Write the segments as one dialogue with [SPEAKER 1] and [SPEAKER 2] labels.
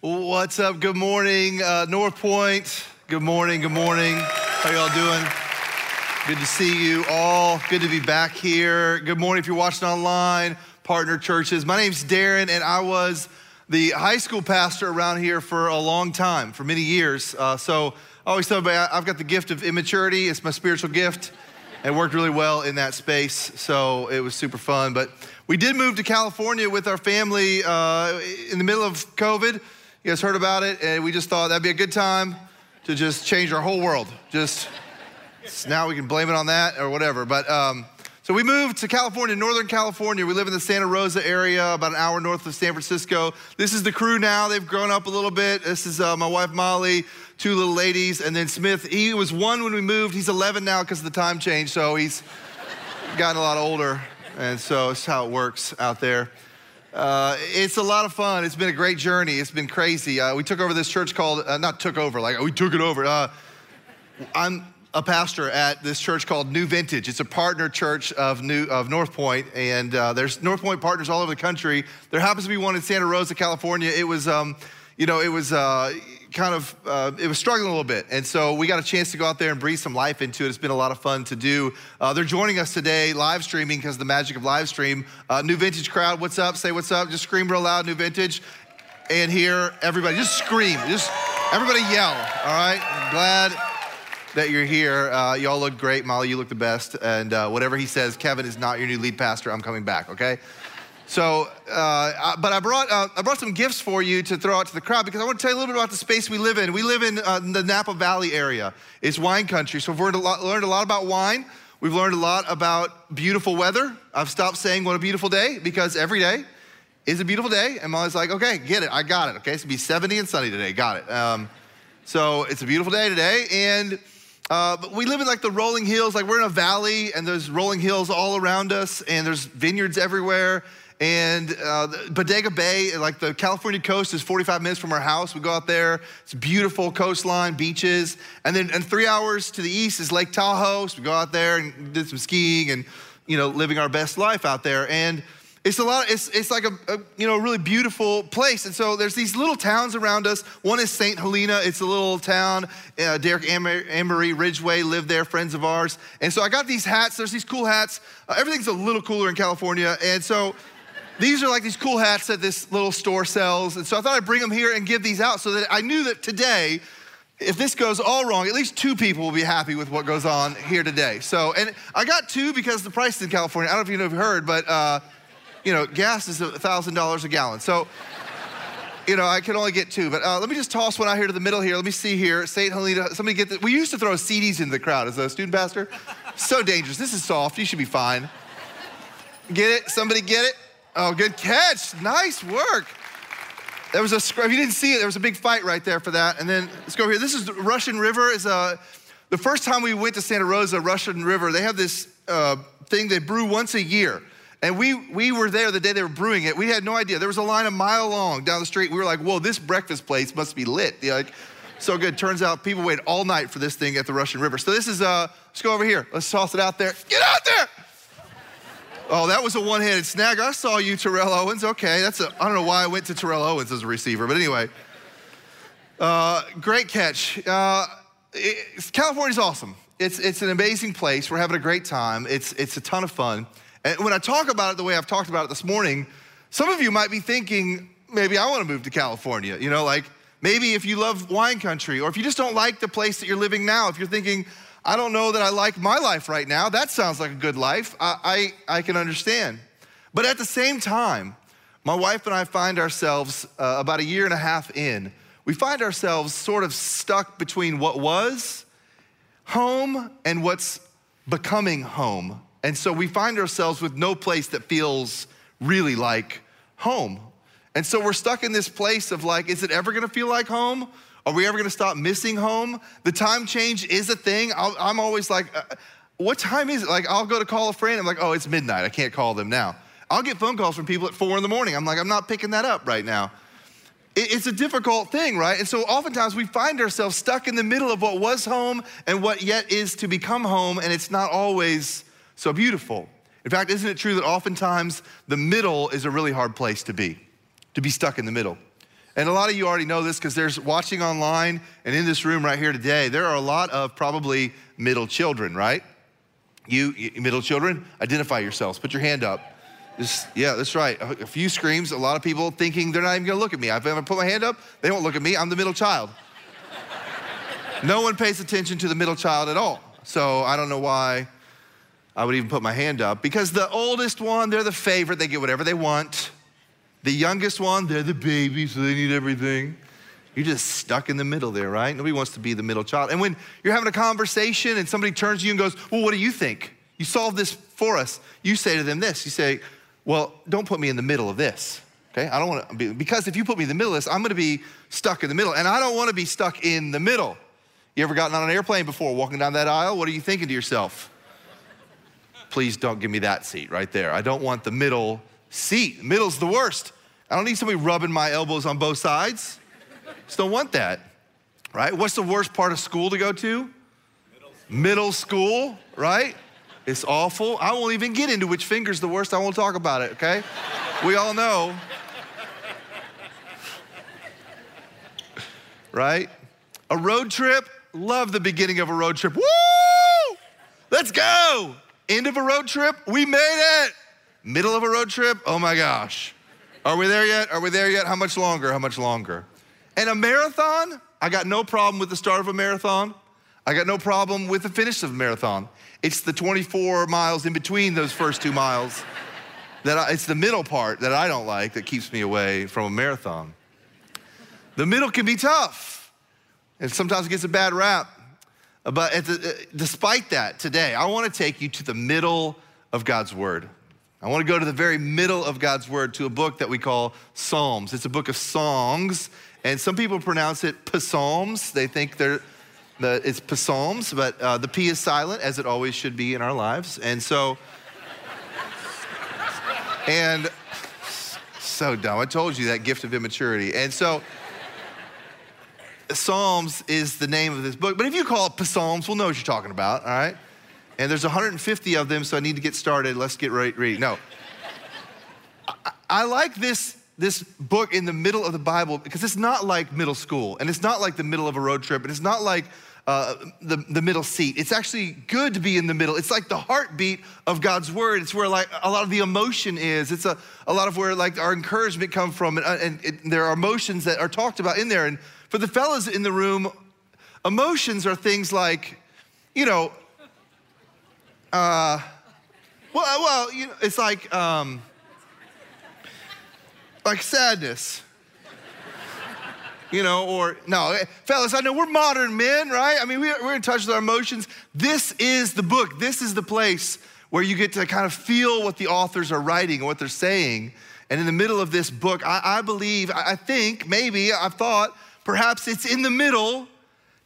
[SPEAKER 1] What's up? Good morning, uh, North Point. Good morning. Good morning. How y'all doing? Good to see you all. Good to be back here. Good morning if you're watching online, partner churches. My name's Darren, and I was the high school pastor around here for a long time, for many years. Uh, so I always tell everybody I've got the gift of immaturity. It's my spiritual gift, and worked really well in that space. So it was super fun. But we did move to California with our family uh, in the middle of COVID. You guys heard about it, and we just thought that'd be a good time to just change our whole world. Just now we can blame it on that or whatever. But um, so we moved to California, Northern California. We live in the Santa Rosa area, about an hour north of San Francisco. This is the crew now. They've grown up a little bit. This is uh, my wife Molly, two little ladies, and then Smith. He was one when we moved. He's 11 now because of the time change. So he's gotten a lot older, and so it's how it works out there. Uh, it's a lot of fun. It's been a great journey. It's been crazy. Uh, we took over this church called, uh, not took over, like we took it over. Uh, I'm a pastor at this church called New Vintage. It's a partner church of New of North Point, and uh, there's North Point partners all over the country. There happens to be one in Santa Rosa, California. It was, um, you know, it was uh, kind of uh, it was struggling a little bit, and so we got a chance to go out there and breathe some life into it. It's been a lot of fun to do. Uh, they're joining us today, live streaming because of the magic of live stream. Uh, New Vintage crowd, what's up? Say what's up. Just scream real loud, New Vintage, and here everybody just scream, just everybody yell. All right, I'm glad that you're here. Uh, y'all look great. Molly, you look the best. And uh, whatever he says, Kevin is not your new lead pastor. I'm coming back, okay? So, uh, but I brought, uh, I brought some gifts for you to throw out to the crowd because I want to tell you a little bit about the space we live in. We live in uh, the Napa Valley area. It's wine country. So we've learned a, lot, learned a lot about wine. We've learned a lot about beautiful weather. I've stopped saying what a beautiful day because every day is a beautiful day. And Molly's like, okay, get it. I got it. Okay, it's gonna be 70 and sunny today. Got it. Um, so it's a beautiful day today. And uh, but we live in like the rolling hills, like we're in a valley and there's rolling hills all around us and there's vineyards everywhere. And uh, Bodega Bay, like the California coast, is 45 minutes from our house. We go out there. It's beautiful coastline, beaches. And then and three hours to the east is Lake Tahoe. So we go out there and did some skiing and, you know, living our best life out there. And it's a lot, it's, it's like a, a, you know, really beautiful place. And so there's these little towns around us. One is St. Helena. It's a little town. Uh, Derek and Marie Ridgway live there, friends of ours. And so I got these hats. There's these cool hats. Uh, everything's a little cooler in California. And so these are like these cool hats that this little store sells. And so I thought I'd bring them here and give these out so that I knew that today, if this goes all wrong, at least two people will be happy with what goes on here today. So, and I got two because the price in California, I don't know if you have heard, but, uh, you know, gas is $1,000 a gallon. So, you know, I can only get two. But uh, let me just toss one out here to the middle here. Let me see here. St. Helena, somebody get this. We used to throw CDs into the crowd as a student pastor. So dangerous. This is soft. You should be fine. Get it? Somebody get it? Oh, good catch. Nice work. There was a, if you didn't see it, there was a big fight right there for that. And then let's go here. This is Russian River. Is a, the first time we went to Santa Rosa, Russian River, they have this uh, thing they brew once a year. And we, we were there the day they were brewing it. We had no idea. There was a line a mile long down the street. We were like, whoa, this breakfast place must be lit. you like, so good. Turns out people wait all night for this thing at the Russian River. So this is, uh, let's go over here. Let's toss it out there. Get out there! Oh, that was a one handed snag. I saw you, Terrell Owens. Okay, that's a, I don't know why I went to Terrell Owens as a receiver, but anyway. Uh, great catch. Uh, it, California's awesome. It's, it's an amazing place. We're having a great time. It's, it's a ton of fun. And when I talk about it the way I've talked about it this morning, some of you might be thinking, maybe I want to move to California. You know, like maybe if you love wine country, or if you just don't like the place that you're living now, if you're thinking, I don't know that I like my life right now. That sounds like a good life. I, I, I can understand. But at the same time, my wife and I find ourselves uh, about a year and a half in, we find ourselves sort of stuck between what was home and what's becoming home. And so we find ourselves with no place that feels really like home. And so we're stuck in this place of like, is it ever gonna feel like home? Are we ever gonna stop missing home? The time change is a thing. i am always like, uh, what time is it? Like, I'll go to call a friend. I'm like, oh, it's midnight. I can't call them now. I'll get phone calls from people at four in the morning. I'm like, I'm not picking that up right now. It, it's a difficult thing, right? And so oftentimes we find ourselves stuck in the middle of what was home and what yet is to become home, and it's not always so beautiful. In fact, isn't it true that oftentimes the middle is a really hard place to be, to be stuck in the middle? And a lot of you already know this because there's watching online and in this room right here today, there are a lot of probably middle children, right? You, you middle children, identify yourselves. Put your hand up. Just, yeah, that's right. A, few screams, a lot of people thinking they're not even gonna look at me. If I put my hand up, they won't look at me. I'm the middle child. no one pays attention to the middle child at all. So I don't know why I would even put my hand up because the oldest one, they're the favorite. They get whatever they want. The youngest one, they're the baby, so they need everything. You're just stuck in the middle there, right? Nobody wants to be the middle child. And when you're having a conversation and somebody turns to you and goes, Well, what do you think? You solve this for us. You say to them this. You say, Well, don't put me in the middle of this. Okay? I don't want to be, because if you put me in the middle of this, I'm going to be stuck in the middle. And I don't want to be stuck in the middle. You ever gotten on an airplane before, walking down that aisle? What are you thinking to yourself? Please don't give me that seat right there. I don't want the middle seat. Middle's the worst. I don't need somebody rubbing my elbows on both sides. Just don't want that, right? What's the worst part of school to go to? Middle school, Middle school right? It's awful. I won't even get into which finger's the worst. I won't talk about it, okay? we all know. right? A road trip, love the beginning of a road trip. Woo! Let's go! End of a road trip, we made it. Middle of a road trip, oh my gosh. Are we there yet? Are we there yet? How much longer? How much longer? And a marathon, I got no problem with the start of a marathon. I got no problem with the finish of a marathon. It's the 24 miles in between those first two miles that I, it's the middle part that I don't like that keeps me away from a marathon. The middle can be tough, and sometimes it gets a bad rap. But the, uh, despite that, today, I want to take you to the middle of God's Word. I want to go to the very middle of God's Word to a book that we call Psalms. It's a book of songs, and some people pronounce it psalms. They think they're, the, it's psalms, but uh, the P is silent, as it always should be in our lives. And so, and so dumb. I told you that gift of immaturity. And so, Psalms is the name of this book. But if you call it Psalms, we'll know what you're talking about, all right? And there's 150 of them, so I need to get started. Let's get ready. No. I, I like this, this book in the middle of the Bible because it's not like middle school, and it's not like the middle of a road trip, and it's not like uh, the, the middle seat. It's actually good to be in the middle. It's like the heartbeat of God's word. It's where like a lot of the emotion is. It's a, a lot of where like our encouragement come from. And, uh, and it, there are emotions that are talked about in there. And for the fellas in the room, emotions are things like, you know, uh, well, well, you know, it's like, um, like sadness you know, or no, eh, fellas, I know we're modern men, right? I mean, we're, we're in touch with our emotions. This is the book, this is the place where you get to kind of feel what the authors are writing and what they're saying. And in the middle of this book, I, I believe, I think, maybe, I've thought, perhaps it's in the middle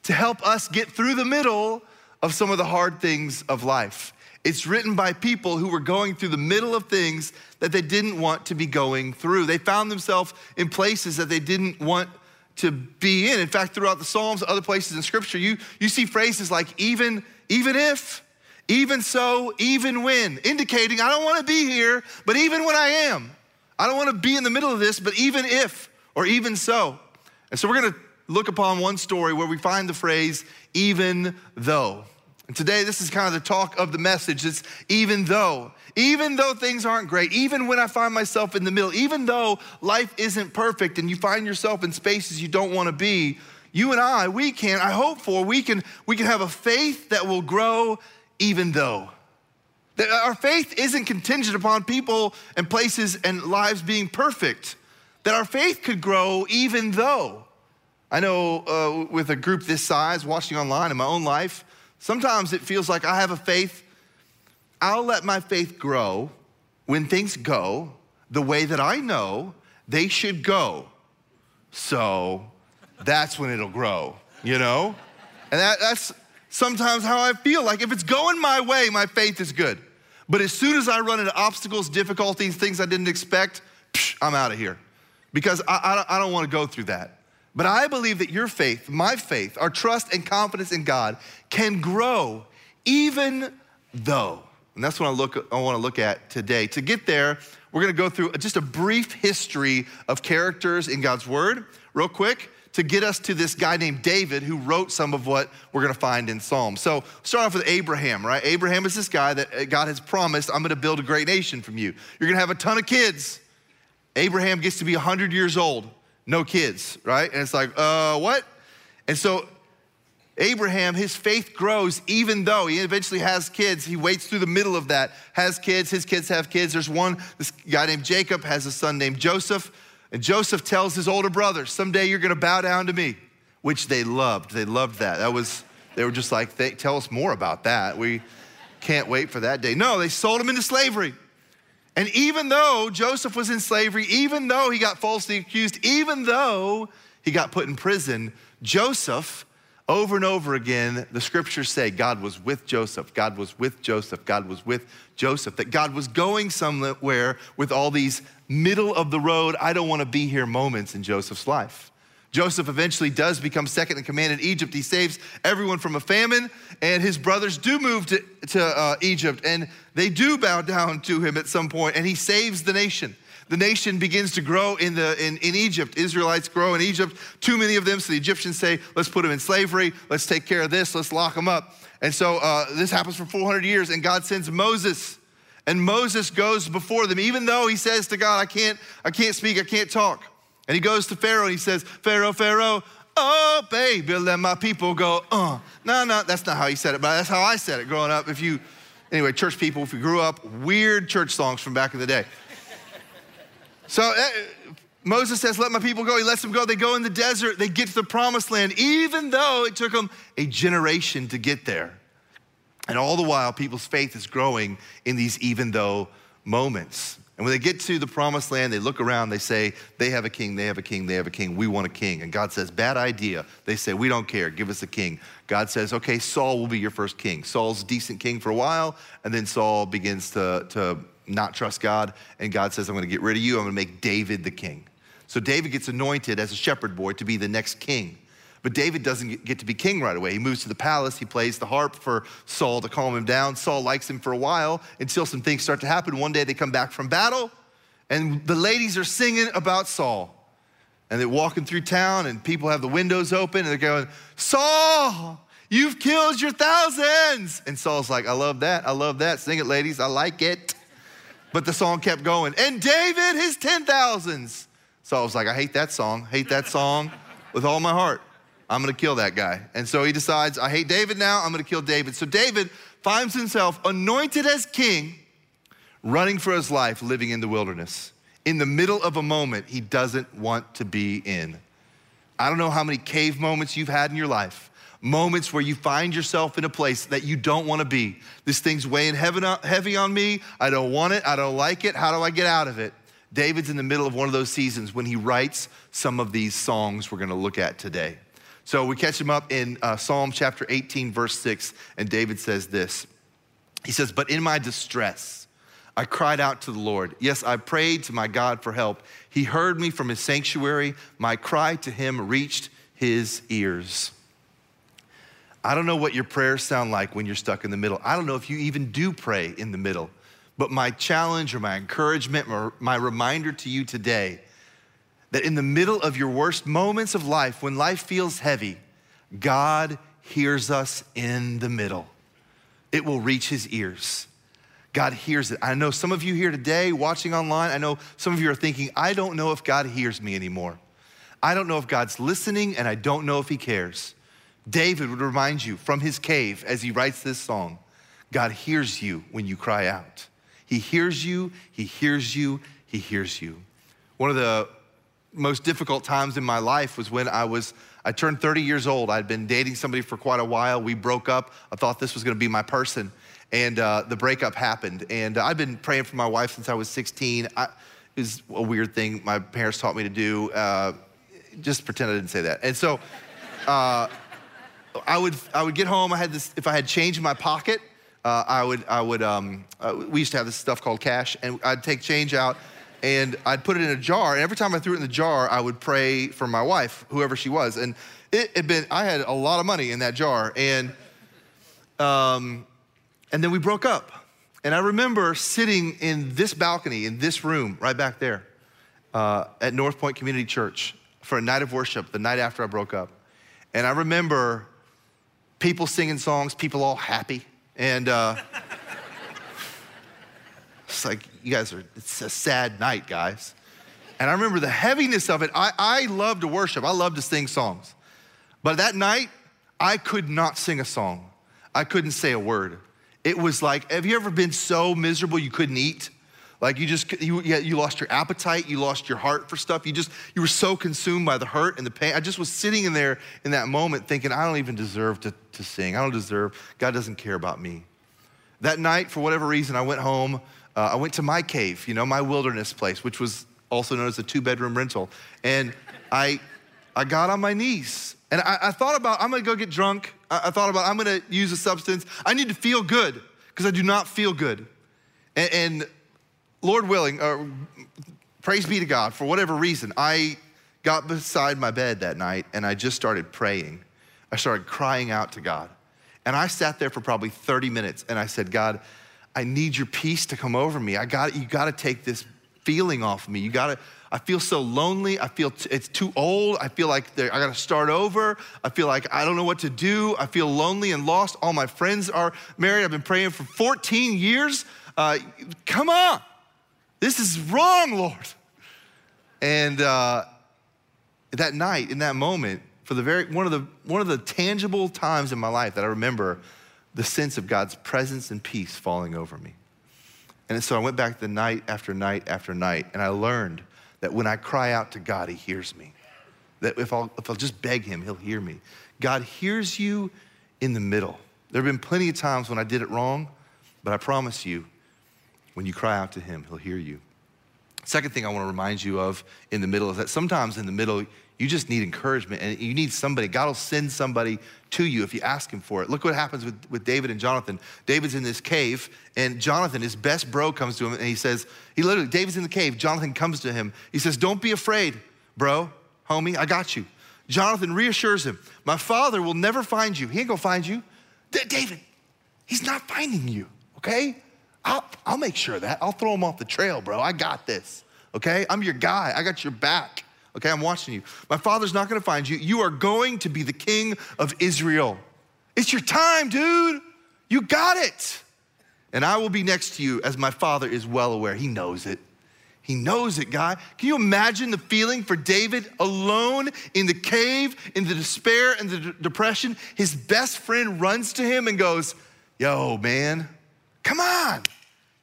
[SPEAKER 1] to help us get through the middle of some of the hard things of life. It's written by people who were going through the middle of things that they didn't want to be going through. They found themselves in places that they didn't want to be in. In fact, throughout the Psalms, other places in Scripture, you, you see phrases like even, even if, even so, even when, indicating I don't want to be here, but even when I am. I don't want to be in the middle of this, but even if, or even so. And so we're going to look upon one story where we find the phrase, even though. And today, this is kind of the talk of the message. It's even though, even though things aren't great, even when I find myself in the middle, even though life isn't perfect and you find yourself in spaces you don't want to be, you and I, we can, I hope for, we can, we can have a faith that will grow even though. That our faith isn't contingent upon people and places and lives being perfect. That our faith could grow even though. I know uh, with a group this size, watching online in my own life, Sometimes it feels like I have a faith. I'll let my faith grow when things go the way that I know they should go. So that's when it'll grow, you know? And that, that's sometimes how I feel. Like if it's going my way, my faith is good. But as soon as I run into obstacles, difficulties, things I didn't expect, psh, I'm out of here. Because I, I, I don't want to go through that. But I believe that your faith, my faith, our trust and confidence in God can grow even though. And that's what I, look, I want to look at today. To get there, we're going to go through just a brief history of characters in God's Word. real quick to get us to this guy named David who wrote some of what we're gonna find in Psalms. So start off with Abraham, right? Abraham is this guy that uh, God has promised, I'm gonna build a great nation from you. You're gonna have a ton of kids. Abraham gets to be 100 years old, no kids, right? And it's like, uh, what? And so Abraham, his faith grows even though he eventually has kids. He waits through the middle of that, has kids, his kids have kids. There's one, this guy named Jacob has a son named Joseph. And Joseph tells his older brother, Someday you're gonna bow down to me, which they loved. They loved that. That was, they were just like, Tell us more about that. We can't wait for that day. No, they sold him into slavery. And even though Joseph was in slavery, even though he got falsely accused, even though he got put in prison, Joseph, over and over again, the scriptures say God was with Joseph, God was with Joseph, God was with Joseph, that God was going somewhere with all these middle of the road, I don't want to be here moments in Joseph's life. Joseph eventually does become second in command in Egypt. He saves everyone from a famine, and his brothers do move to, to uh, Egypt, and they do bow down to him at some point, and he saves the nation. The nation begins to grow in, the, in, in Egypt. Israelites grow in Egypt, too many of them, so the Egyptians say, let's put them in slavery, let's take care of this, let's lock them up. And so uh, this happens for 400 years, and God sends Moses and Moses goes before them, even though he says to God, I can't, I can't speak, I can't talk. And he goes to Pharaoh and he says, Pharaoh, Pharaoh, oh, baby, let my people go. Uh. No, no, that's not how he said it, but that's how I said it growing up. If you, anyway, church people, if you grew up, weird church songs from back in the day. So uh, Moses says, Let my people go. He lets them go. They go in the desert. They get to the promised land, even though it took them a generation to get there. And all the while, people's faith is growing in these even though moments. And when they get to the promised land, they look around, they say, they have a king, they have a king, they have a king, we want a king. And God says, bad idea. They say, we don't care, give us a king. God says, okay, Saul will be your first king. Saul's decent king for a while, and then Saul begins to, to not trust God, and God says, I'm gonna get rid of you, I'm gonna make David the king. So David gets anointed as a shepherd boy to be the next king. But David doesn't get to be king right away. He moves to the palace. He plays the harp for Saul to calm him down. Saul likes him for a while until some things start to happen. One day they come back from battle, and the ladies are singing about Saul. And they're walking through town, and people have the windows open, and they're going, Saul, you've killed your thousands. And Saul's like, I love that. I love that. Sing it, ladies. I like it. But the song kept going. And David, his ten thousands. Saul was like, I hate that song. Hate that song with all my heart. I'm gonna kill that guy. And so he decides, I hate David now, I'm gonna kill David. So David finds himself anointed as king, running for his life, living in the wilderness, in the middle of a moment he doesn't want to be in. I don't know how many cave moments you've had in your life, moments where you find yourself in a place that you don't wanna be. This thing's weighing heavy on me, I don't want it, I don't like it, how do I get out of it? David's in the middle of one of those seasons when he writes some of these songs we're gonna look at today. So we catch him up in uh, Psalm chapter 18, verse 6, and David says this. He says, But in my distress, I cried out to the Lord. Yes, I prayed to my God for help. He heard me from his sanctuary. My cry to him reached his ears. I don't know what your prayers sound like when you're stuck in the middle. I don't know if you even do pray in the middle. But my challenge or my encouragement or my reminder to you today that in the middle of your worst moments of life, when life feels heavy, God hears us in the middle. It will reach his ears. God hears it. I know some of you here today watching online, I know some of you are thinking, I don't know if God hears me anymore. I don't know if God's listening and I don't know if he cares. David would remind you from his cave as he writes this song God hears you when you cry out. He hears you, he hears you, he hears you. One of the most difficult times in my life was when I was, I turned 30 years old. I'd been dating somebody for quite a while. We broke up. I thought this was gonna be my person. And uh, the breakup happened. And I've been praying for my wife since I was 16. I, it was a weird thing my parents taught me to do. Uh, just pretend I didn't say that. And so uh, I, would, I would get home. I had this, if I had change in my pocket, uh, I would, I would um, uh, we used to have this stuff called cash, and I'd take change out and I'd put it in a jar. And every time I threw it in the jar, I would pray for my wife, whoever she was. And it had been, I had a lot of money in that jar. And, um, and then we broke up. And I remember sitting in this balcony, in this room, right back there, uh, at North Point Community Church. for a night of worship the night after I broke up. And I remember people singing songs, people all happy. And uh, it's like, you guys are, it's a sad night, guys. And I remember the heaviness of it. I, I love to worship, I love to sing songs. But that night, I could not sing a song. I couldn't say a word. It was like, have you ever been so miserable you couldn't eat? Like you just, you, you lost your appetite, you lost your heart for stuff. You just, you were so consumed by the hurt and the pain. I just was sitting in there in that moment thinking, I don't even deserve to, to sing. I don't deserve, God doesn't care about me. That night, for whatever reason, I went home. Uh, I went to my cave, you know, my wilderness place, which was also known as a two bedroom rental. And I, I got on my knees and I, I thought about, I'm gonna go get drunk. I, I, thought about, I'm gonna use a substance. I need to feel good because I do not feel good. And, and Lord willing, uh, praise be to God, for whatever reason, I got beside my bed that night and I just started praying. I started crying out to God. And I sat there for probably 30 minutes and I said, God, I need your peace to come over me. I got you got to take this feeling off me. You got to I feel so lonely. I feel t- it's too old. I feel like I got to start over. I feel like I don't know what to do. I feel lonely and lost. All my friends are married. I've been praying for 14 years. Uh, come on. This is wrong, Lord. And uh, that night, in that moment, for the very one of the one of the tangible times in my life that I remember the sense of God's presence and peace falling over me. And so I went back the night after night after night, and I learned that when I cry out to God, He hears me. That if I'll, if I'll just beg Him, He'll hear me. God hears you in the middle. There have been plenty of times when I did it wrong, but I promise you, when you cry out to Him, He'll hear you. Second thing I want to remind you of in the middle is that sometimes in the middle, you just need encouragement and you need somebody. God will send somebody to you if you ask Him for it. Look what happens with, with David and Jonathan. David's in this cave, and Jonathan, his best bro, comes to him and he says, He literally, David's in the cave. Jonathan comes to him. He says, Don't be afraid, bro, homie, I got you. Jonathan reassures him, My father will never find you. He ain't gonna find you. D- David, he's not finding you, okay? I'll, I'll make sure of that. I'll throw him off the trail, bro. I got this, okay? I'm your guy. I got your back, okay? I'm watching you. My father's not gonna find you. You are going to be the king of Israel. It's your time, dude. You got it. And I will be next to you as my father is well aware. He knows it. He knows it, guy. Can you imagine the feeling for David alone in the cave, in the despair and the d- depression? His best friend runs to him and goes, Yo, man, Come on,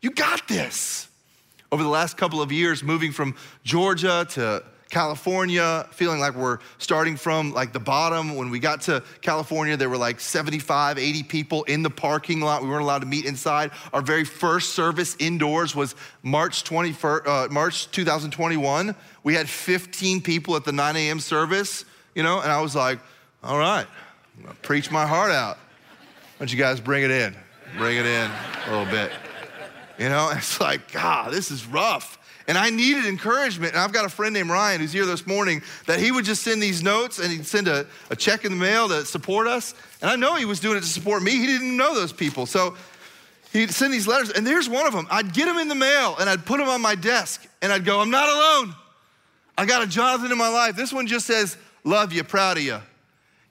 [SPEAKER 1] you got this. Over the last couple of years, moving from Georgia to California, feeling like we're starting from like the bottom. When we got to California, there were like 75, 80 people in the parking lot. We weren't allowed to meet inside. Our very first service indoors was March 21st, uh, March 2021. We had 15 people at the 9 a.m. service, you know, and I was like, all right, I'm gonna preach my heart out. Why don't you guys bring it in? bring it in a little bit. You know, it's like, God, this is rough. And I needed encouragement. And I've got a friend named Ryan who's here this morning that he would just send these notes and he'd send a, a check in the mail to support us. And I know he was doing it to support me. He didn't know those people. So he'd send these letters. And there's one of them. I'd get them in the mail and I'd put them on my desk and I'd go, I'm not alone. I got a Jonathan in my life. This one just says, Love you, proud of you.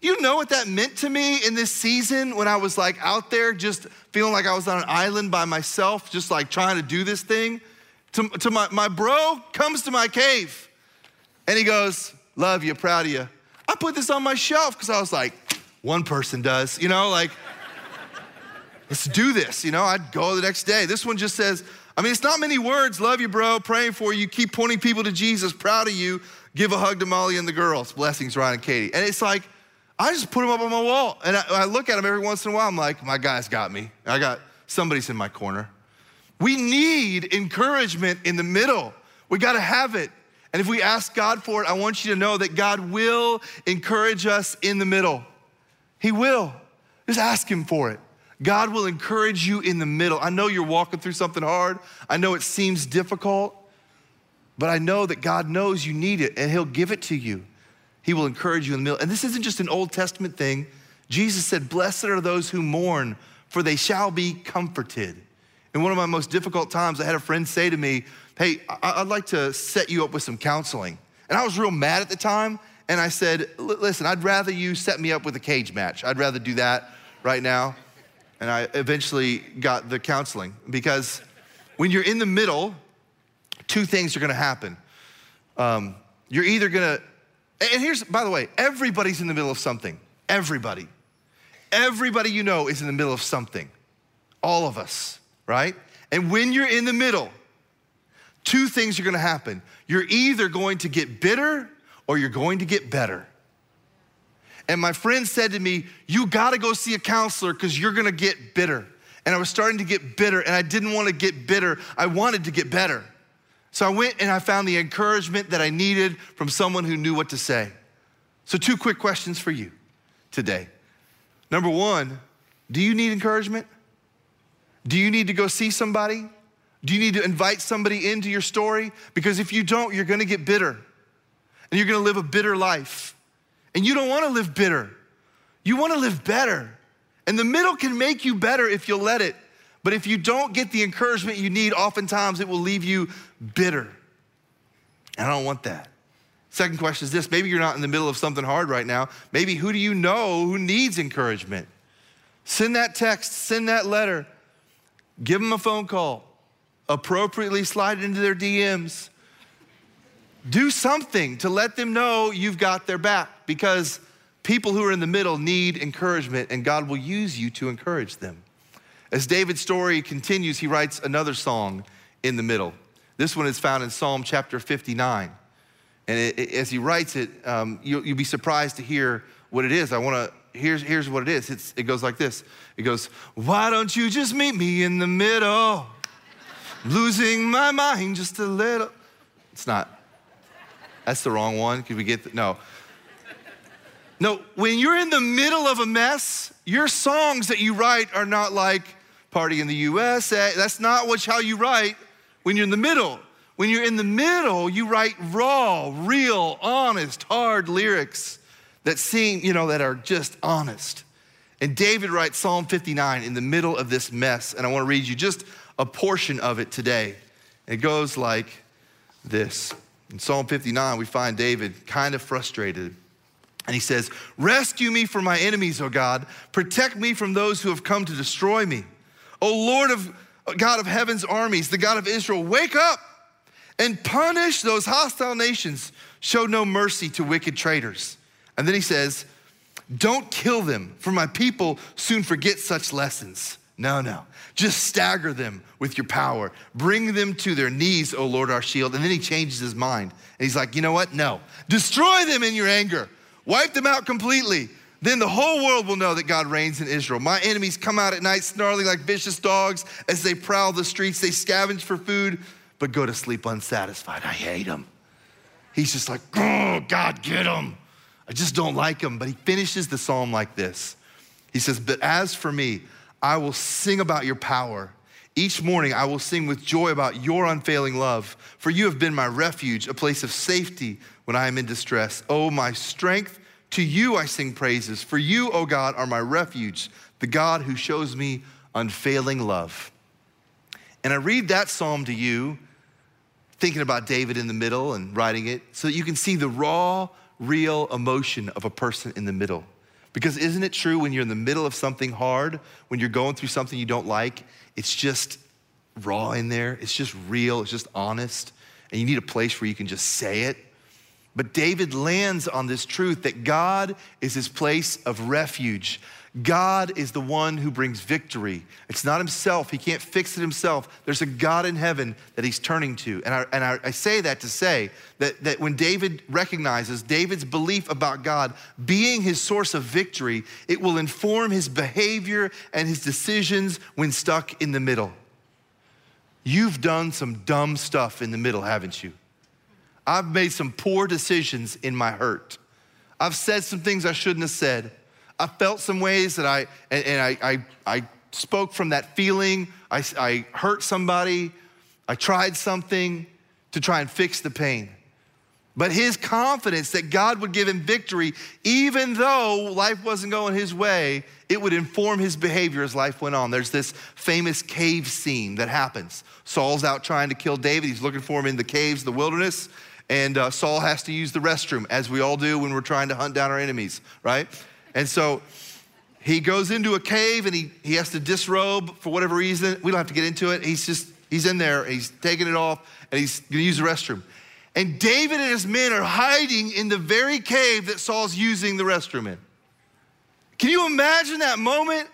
[SPEAKER 1] You know what that meant to me in this season when I was like out there just feeling like I was on an island by myself, just like trying to do this thing? To, to my, my bro comes to my cave and he goes, Love you, proud of you. I put this on my shelf because I was like, one person does, you know, like, let's do this. You know, I'd go the next day. This one just says, I mean, it's not many words. Love you, bro. Praying for you. Keep pointing people to Jesus. Proud of you. Give a hug to Molly and the girls. Blessings, Ryan and Katie. And it's like, I just put them up on my wall. And I, I look at them every once in a while. I'm like, my guy's got me. I got somebody's in my corner. We need encouragement in the middle. We got to have it. And if we ask God for it, I want you to know that God will encourage us in the middle. He will. Just ask Him for it. God will encourage you in the middle. I know you're walking through something hard. I know it seems difficult, but I know that God knows you need it and He'll give it to you. He will encourage you in the middle. And this isn't just an Old Testament thing. Jesus said, Blessed are those who mourn, for they shall be comforted. In one of my most difficult times, I had a friend say to me, Hey, I'd like to set you up with some counseling. And I was real mad at the time. And I said, listen, I'd rather you set me up with a cage match. I'd rather do that right now. And I eventually got the counseling because when you're in the middle, two things are gonna happen. Um, you're either gonna, and here's, by the way, everybody's in the middle of something. Everybody. Everybody you know is in the middle of something. All of us, right? And when you're in the middle, two things are gonna happen. You're either going to get bitter or you're going to get better. And my friend said to me, You gotta go see a counselor because you're gonna get bitter. And I was starting to get bitter, and I didn't wanna get bitter. I wanted to get better. So I went and I found the encouragement that I needed from someone who knew what to say. So, two quick questions for you today. Number one, do you need encouragement? Do you need to go see somebody? Do you need to invite somebody into your story? Because if you don't, you're gonna get bitter and you're gonna live a bitter life. And you don't wanna live bitter, you wanna live better. And the middle can make you better if you'll let it. But if you don't get the encouragement you need, oftentimes it will leave you bitter. And I don't want that. Second question is this maybe you're not in the middle of something hard right now. Maybe who do you know who needs encouragement? Send that text, send that letter, give them a phone call, appropriately slide it into their DMs. Do something to let them know you've got their back because people who are in the middle need encouragement and God will use you to encourage them. As David's story continues, he writes another song in the middle. This one is found in Psalm chapter 59. And it, it, as he writes it, um, you, will be surprised to hear what it is. I want to, here's, here's what it is. It's, it goes like this It goes, Why don't you just meet me in the middle? Losing my mind just a little. It's not. That's the wrong one. Could we get the, no. No, when you're in the middle of a mess, your songs that you write are not like Party in the USA. That's not what, how you write when you're in the middle. When you're in the middle, you write raw, real, honest, hard lyrics that seem, you know, that are just honest. And David writes Psalm 59 in the middle of this mess. And I want to read you just a portion of it today. It goes like this. In Psalm 59, we find David kind of frustrated. And he says, Rescue me from my enemies, O God. Protect me from those who have come to destroy me. O Lord of God of heaven's armies, the God of Israel, wake up and punish those hostile nations. Show no mercy to wicked traitors. And then he says, Don't kill them, for my people soon forget such lessons. No, no. Just stagger them with your power. Bring them to their knees, O Lord, our shield. And then he changes his mind. And he's like, You know what? No. Destroy them in your anger. Wipe them out completely. Then the whole world will know that God reigns in Israel. My enemies come out at night snarling like vicious dogs as they prowl the streets. They scavenge for food but go to sleep unsatisfied. I hate them. He's just like, oh, God, get him. I just don't like him. But he finishes the psalm like this He says, But as for me, I will sing about your power. Each morning I will sing with joy about your unfailing love, for you have been my refuge, a place of safety when I am in distress. Oh, my strength, to you I sing praises. For you, O oh God, are my refuge, the God who shows me unfailing love. And I read that psalm to you thinking about David in the middle and writing it so that you can see the raw, real emotion of a person in the middle. Because isn't it true when you're in the middle of something hard, when you're going through something you don't like, it's just raw in there, it's just real, it's just honest, and you need a place where you can just say it. But David lands on this truth that God is his place of refuge, God is the one who brings victory. It's not himself. He can't fix it himself. There's a God in heaven that he's turning to. And I, and I, I say that to say that, that when David recognizes David's belief about God being his source of victory, it will inform his behavior and his decisions when stuck in the middle. You've done some dumb stuff in the middle, haven't you? I've made some poor decisions in my hurt. I've said some things I shouldn't have said. I felt some ways that I, and, and I, I, I, spoke from that feeling. I, I hurt somebody. I tried something to try and fix the pain. But his confidence that God would give him victory, even though life wasn't going his way, it would inform his behavior as life went on. There's this famous cave scene that happens. Saul's out trying to kill David. He's looking for him in the caves, the wilderness. and uh, Saul has to use the restroom, as we all do when we're trying to hunt down our enemies, right? And so he goes into a cave and he, he has to disrobe for whatever reason. We don't have to get into it. He's just, he's in there, he's taking it off, and he's gonna use the restroom. And David and his men are hiding in the very cave that Saul's using the restroom in. Can you imagine that moment?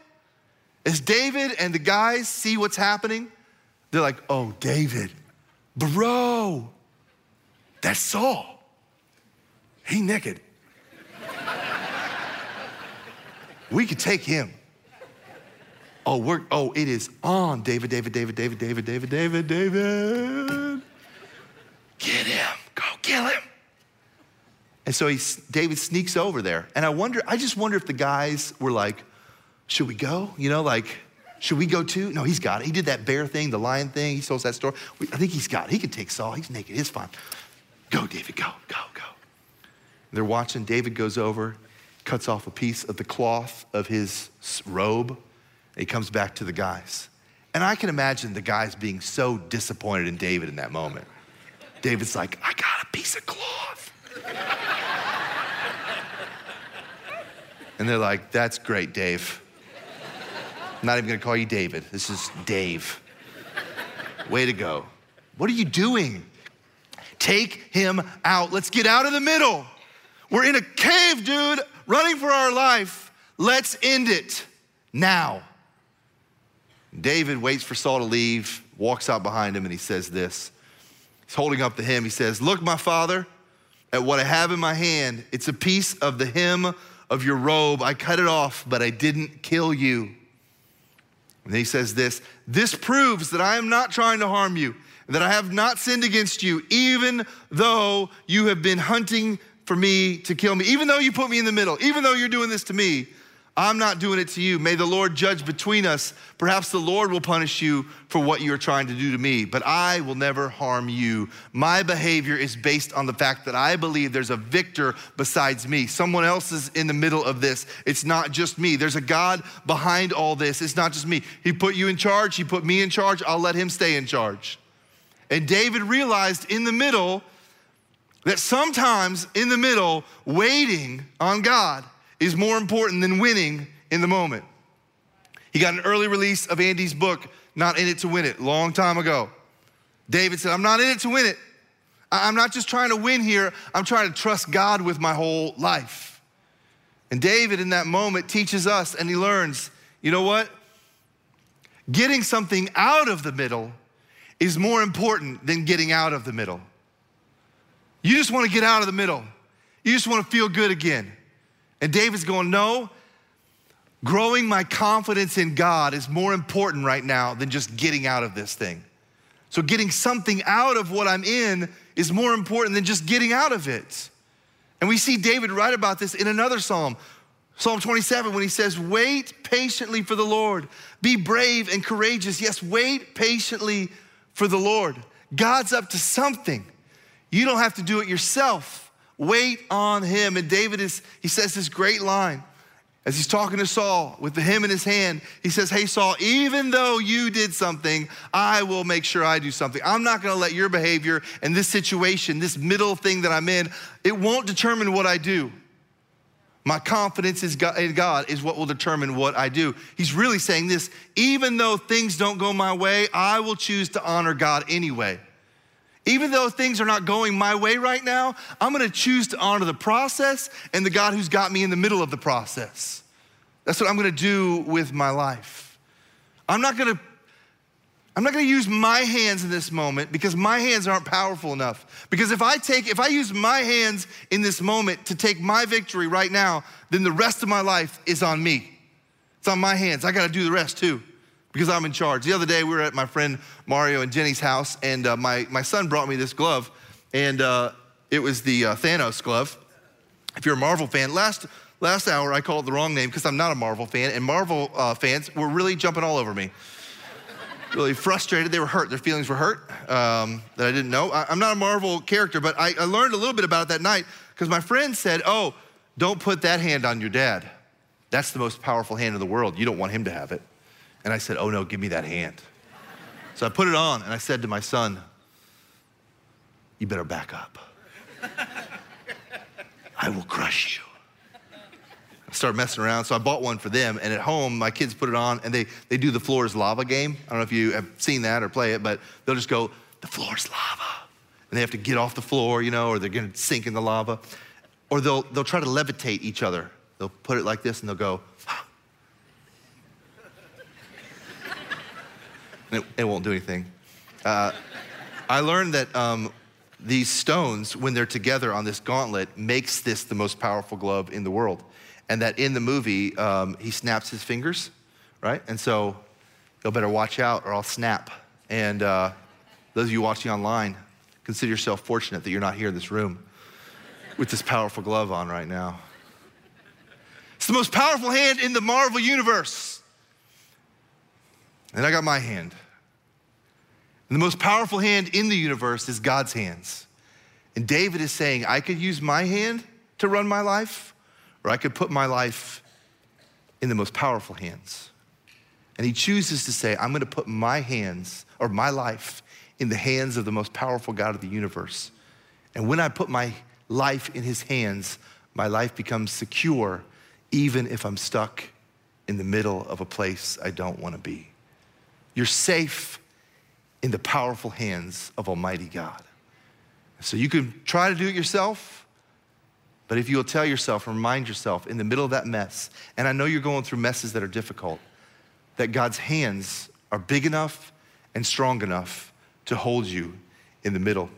[SPEAKER 1] As David and the guys see what's happening, they're like, oh, David, bro, that's Saul. He naked. We could take him. Oh, we're, oh, it is on. David, David, David, David, David, David, David, David. Get him. Go kill him. And so he, David sneaks over there. And I wonder, I just wonder if the guys were like, should we go? You know, like, should we go too? No, he's got it. He did that bear thing, the lion thing. He tells that story. I think he's got it. He can take Saul. He's naked. It's fine. Go, David, go, go, go. And they're watching. David goes over, cuts off a piece of the cloth of his robe. he comes back to the guys. And I can imagine the guys being so disappointed in David in that moment. David's like, I got a piece of cloth. and they're like, that's great, Dave. I'm not even gonna call you David. This is Dave. Way to go. What are you doing? Take him out. Let's get out of the middle. We're in a cave, dude, running for our life. Let's end it now. David waits for Saul to leave, walks out behind him, and he says this He's holding up the hem. He says, Look, my father, at what I have in my hand. It's a piece of the hem of your robe. I cut it off, but I didn't kill you. And he says this This proves that I am not trying to harm you, that I have not sinned against you, even though you have been hunting for me to kill me, even though you put me in the middle, even though you're doing this to me. I'm not doing it to you. May the Lord judge between us. Perhaps the Lord will punish you for what you're trying to do to me, but I will never harm you. My behavior is based on the fact that I believe there's a victor besides me. Someone else is in the middle of this. It's not just me. There's a God behind all this. It's not just me. He put you in charge, He put me in charge. I'll let Him stay in charge. And David realized in the middle that sometimes in the middle, waiting on God is more important than winning in the moment. He got an early release of Andy's book, Not in It to Win It, long time ago. David said, I'm not in it to win it. I'm not just trying to win here, I'm trying to trust God with my whole life. And David, in that moment, teaches us and he learns you know what? Getting something out of the middle is more important than getting out of the middle. You just want to get out of the middle, you just want to feel good again. And David's going, No, growing my confidence in God is more important right now than just getting out of this thing. So, getting something out of what I'm in is more important than just getting out of it. And we see David write about this in another psalm, Psalm 27, when he says, Wait patiently for the Lord. Be brave and courageous. Yes, wait patiently for the Lord. God's up to something. You don't have to do it yourself. Wait on him. And David is, he says this great line as he's talking to Saul with the hymn in his hand. He says, Hey, Saul, even though you did something, I will make sure I do something. I'm not gonna let your behavior and this situation, this middle thing that I'm in, it won't determine what I do. My confidence in God is what will determine what I do. He's really saying this even though things don't go my way, I will choose to honor God anyway. Even though things are not going my way right now, I'm gonna choose to honor the process and the God who's got me in the middle of the process. That's what I'm gonna do with my life. I'm not gonna I'm not gonna use my hands in this moment because my hands aren't powerful enough. Because if I take, if I use my hands in this moment to take my victory right now, then the rest of my life is on me. It's on my hands. I gotta do the rest too because I'm in charge. The other day, we were at my friend Mario and Jenny's house, and uh, my, my son brought me this glove, and uh, it was the uh, Thanos glove. If you're a Marvel fan, last, last hour I called it the wrong name because I'm not a Marvel fan, and Marvel uh, fans were really jumping all over me. really frustrated. They were hurt. Their feelings were hurt um, that I didn't know. I, am not a Marvel character, but I, I learned a little bit about it that night because my friend said, Oh, don't put that hand on your dad. That's the most powerful hand in the world. You don't want him to have it. And I said, Oh no, give me that hand. So I put it on and I said to my son, You better back up. I will crush you. I started messing around, so I bought one for them. And at home, my kids put it on and they, they do the floor is lava game. I don't know if you have seen that or play it, but they'll just go, the floor is lava. And they have to get off the floor, you know, or they're gonna sink in the lava. Or they'll, they'll try to levitate each other. They'll put it like this and they'll go, and it, it, won't do anything. Uh, I learned that um, these stones, when they're together on this gauntlet, makes this the most powerful glove in the world and that in the movie, um, he snaps his fingers, right? And so you'll better watch out or I'll snap. And uh, those of you watching online, consider yourself fortunate that you're not here in this room with this powerful glove on right now. It's the most powerful hand in the Marvel universe. And I got my hand. And the most powerful hand in the universe is God's hands. And David is saying, I could use my hand to run my life, or I could put my life in the most powerful hands. And he chooses to say, I'm gonna put my hands or my life in the hands of the most powerful God of the universe. And when I put my life in his hands, my life becomes secure, even if I'm stuck in the middle of a place I don't wanna be. You're safe in the powerful hands of Almighty God. So you can try to do it yourself but if you'll tell yourself and remind yourself in the middle of that mess, and I know you're going through messes that are difficult, that God's hands are big enough and strong enough to hold you in the middle.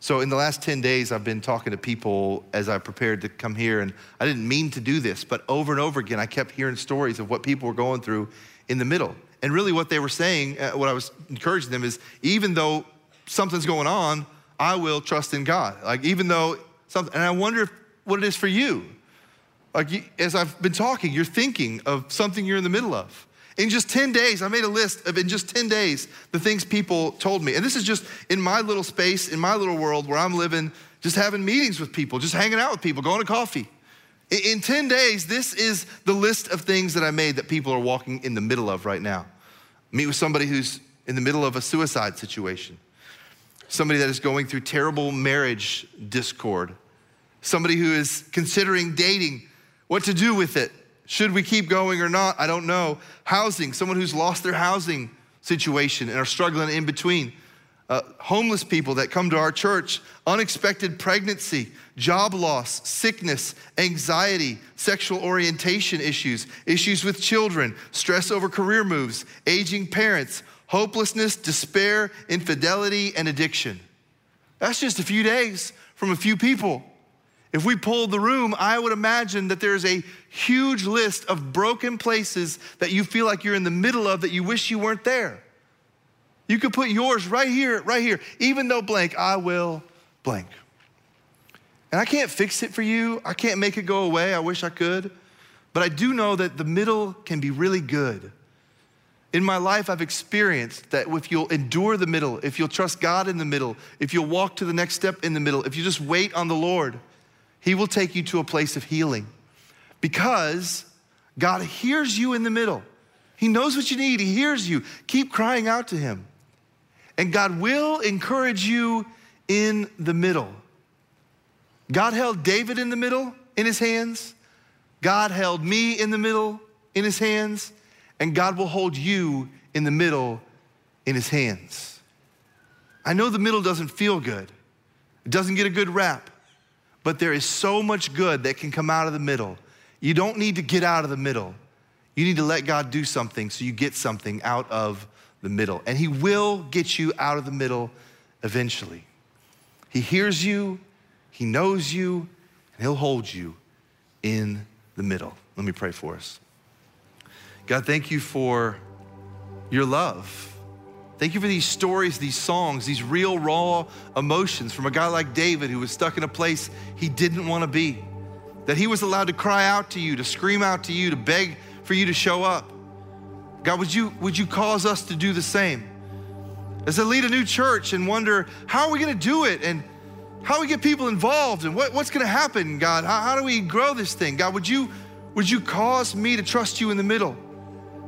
[SPEAKER 1] So, in the last 10 days, I've been talking to people as I prepared to come here, and I didn't mean to do this, but over and over again, I kept hearing stories of what people were going through in the middle. And really, what they were saying, uh, what I was encouraging them is even though something's going on, I will trust in God. Like, even though something, and I wonder if what it is for you. Like, as I've been talking, you're thinking of something you're in the middle of. In just 10 days, I made a list of in just 10 days the things people told me. And this is just in my little space, in my little world where I'm living, just having meetings with people, just hanging out with people, going to coffee. In 10 days, this is the list of things that I made that people are walking in the middle of right now. Meet with somebody who's in the middle of a suicide situation, somebody that is going through terrible marriage discord somebody who is considering dating, what to do with it. Should we keep going or not? I don't know. Housing, someone who's lost their housing situation and are struggling in between. Uh, homeless people that come to our church, unexpected pregnancy, job loss, sickness, anxiety, sexual orientation issues, issues with children, stress over career moves, aging parents, hopelessness, despair, infidelity, and addiction. That's just a few days from a few people. If we polled the room, I would imagine that there's a huge list of broken places that you feel like you're in the middle of that you wish you weren't there. You could put yours right here, right here. Even though blank, I will blank. And I can't fix it for you. I can't make it go away. I wish I could. But I do know that the middle can be really good. In my life, I've experienced that if you'll endure the middle, if you'll trust God in the middle, if you'll walk to the next step in the middle, if you just wait on the Lord, he will take you to a place of healing because God hears you in the middle. He knows what you need, He hears you. Keep crying out to Him. And God will encourage you in the middle. God held David in the middle in His hands, God held me in the middle in His hands, and God will hold you in the middle in His hands. I know the middle doesn't feel good, it doesn't get a good rap. But there is so much good that can come out of the middle. You don't need to get out of the middle. You need to let God do something so you get something out of the middle. And He will get you out of the middle eventually. He hears you, He knows you, and He'll hold you in the middle. Let me pray for us. God, thank you for your love. Thank you for these stories, these songs, these real, raw emotions from a guy like David who was stuck in a place he didn't want to be. That he was allowed to cry out to you, to scream out to you, to beg for you to show up. God, would you, would you cause us to do the same? As I lead a new church and wonder, how are we going to do it? And how do we get people involved? And what, what's going to happen, God? How, how do we grow this thing? God, would you, would you cause me to trust you in the middle?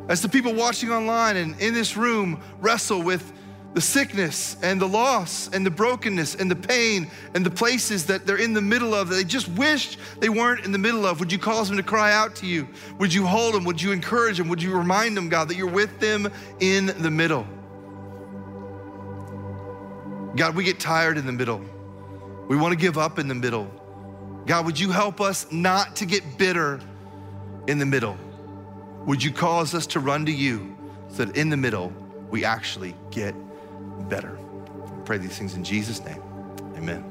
[SPEAKER 1] As the people watching online and in this room wrestle with the sickness and the loss and the brokenness and the pain and the places that they're in the middle of that they just wished they weren't in the middle of? Would you cause them to cry out to you? Would you hold them? Would you encourage them? Would you remind them, God, that you're with them in the middle? God, we get tired in the middle. We want to give up in the middle. God, would you help us not to get bitter in the middle? Would you cause us to run to you so that in the middle we actually get better? I pray these things in Jesus' name. Amen.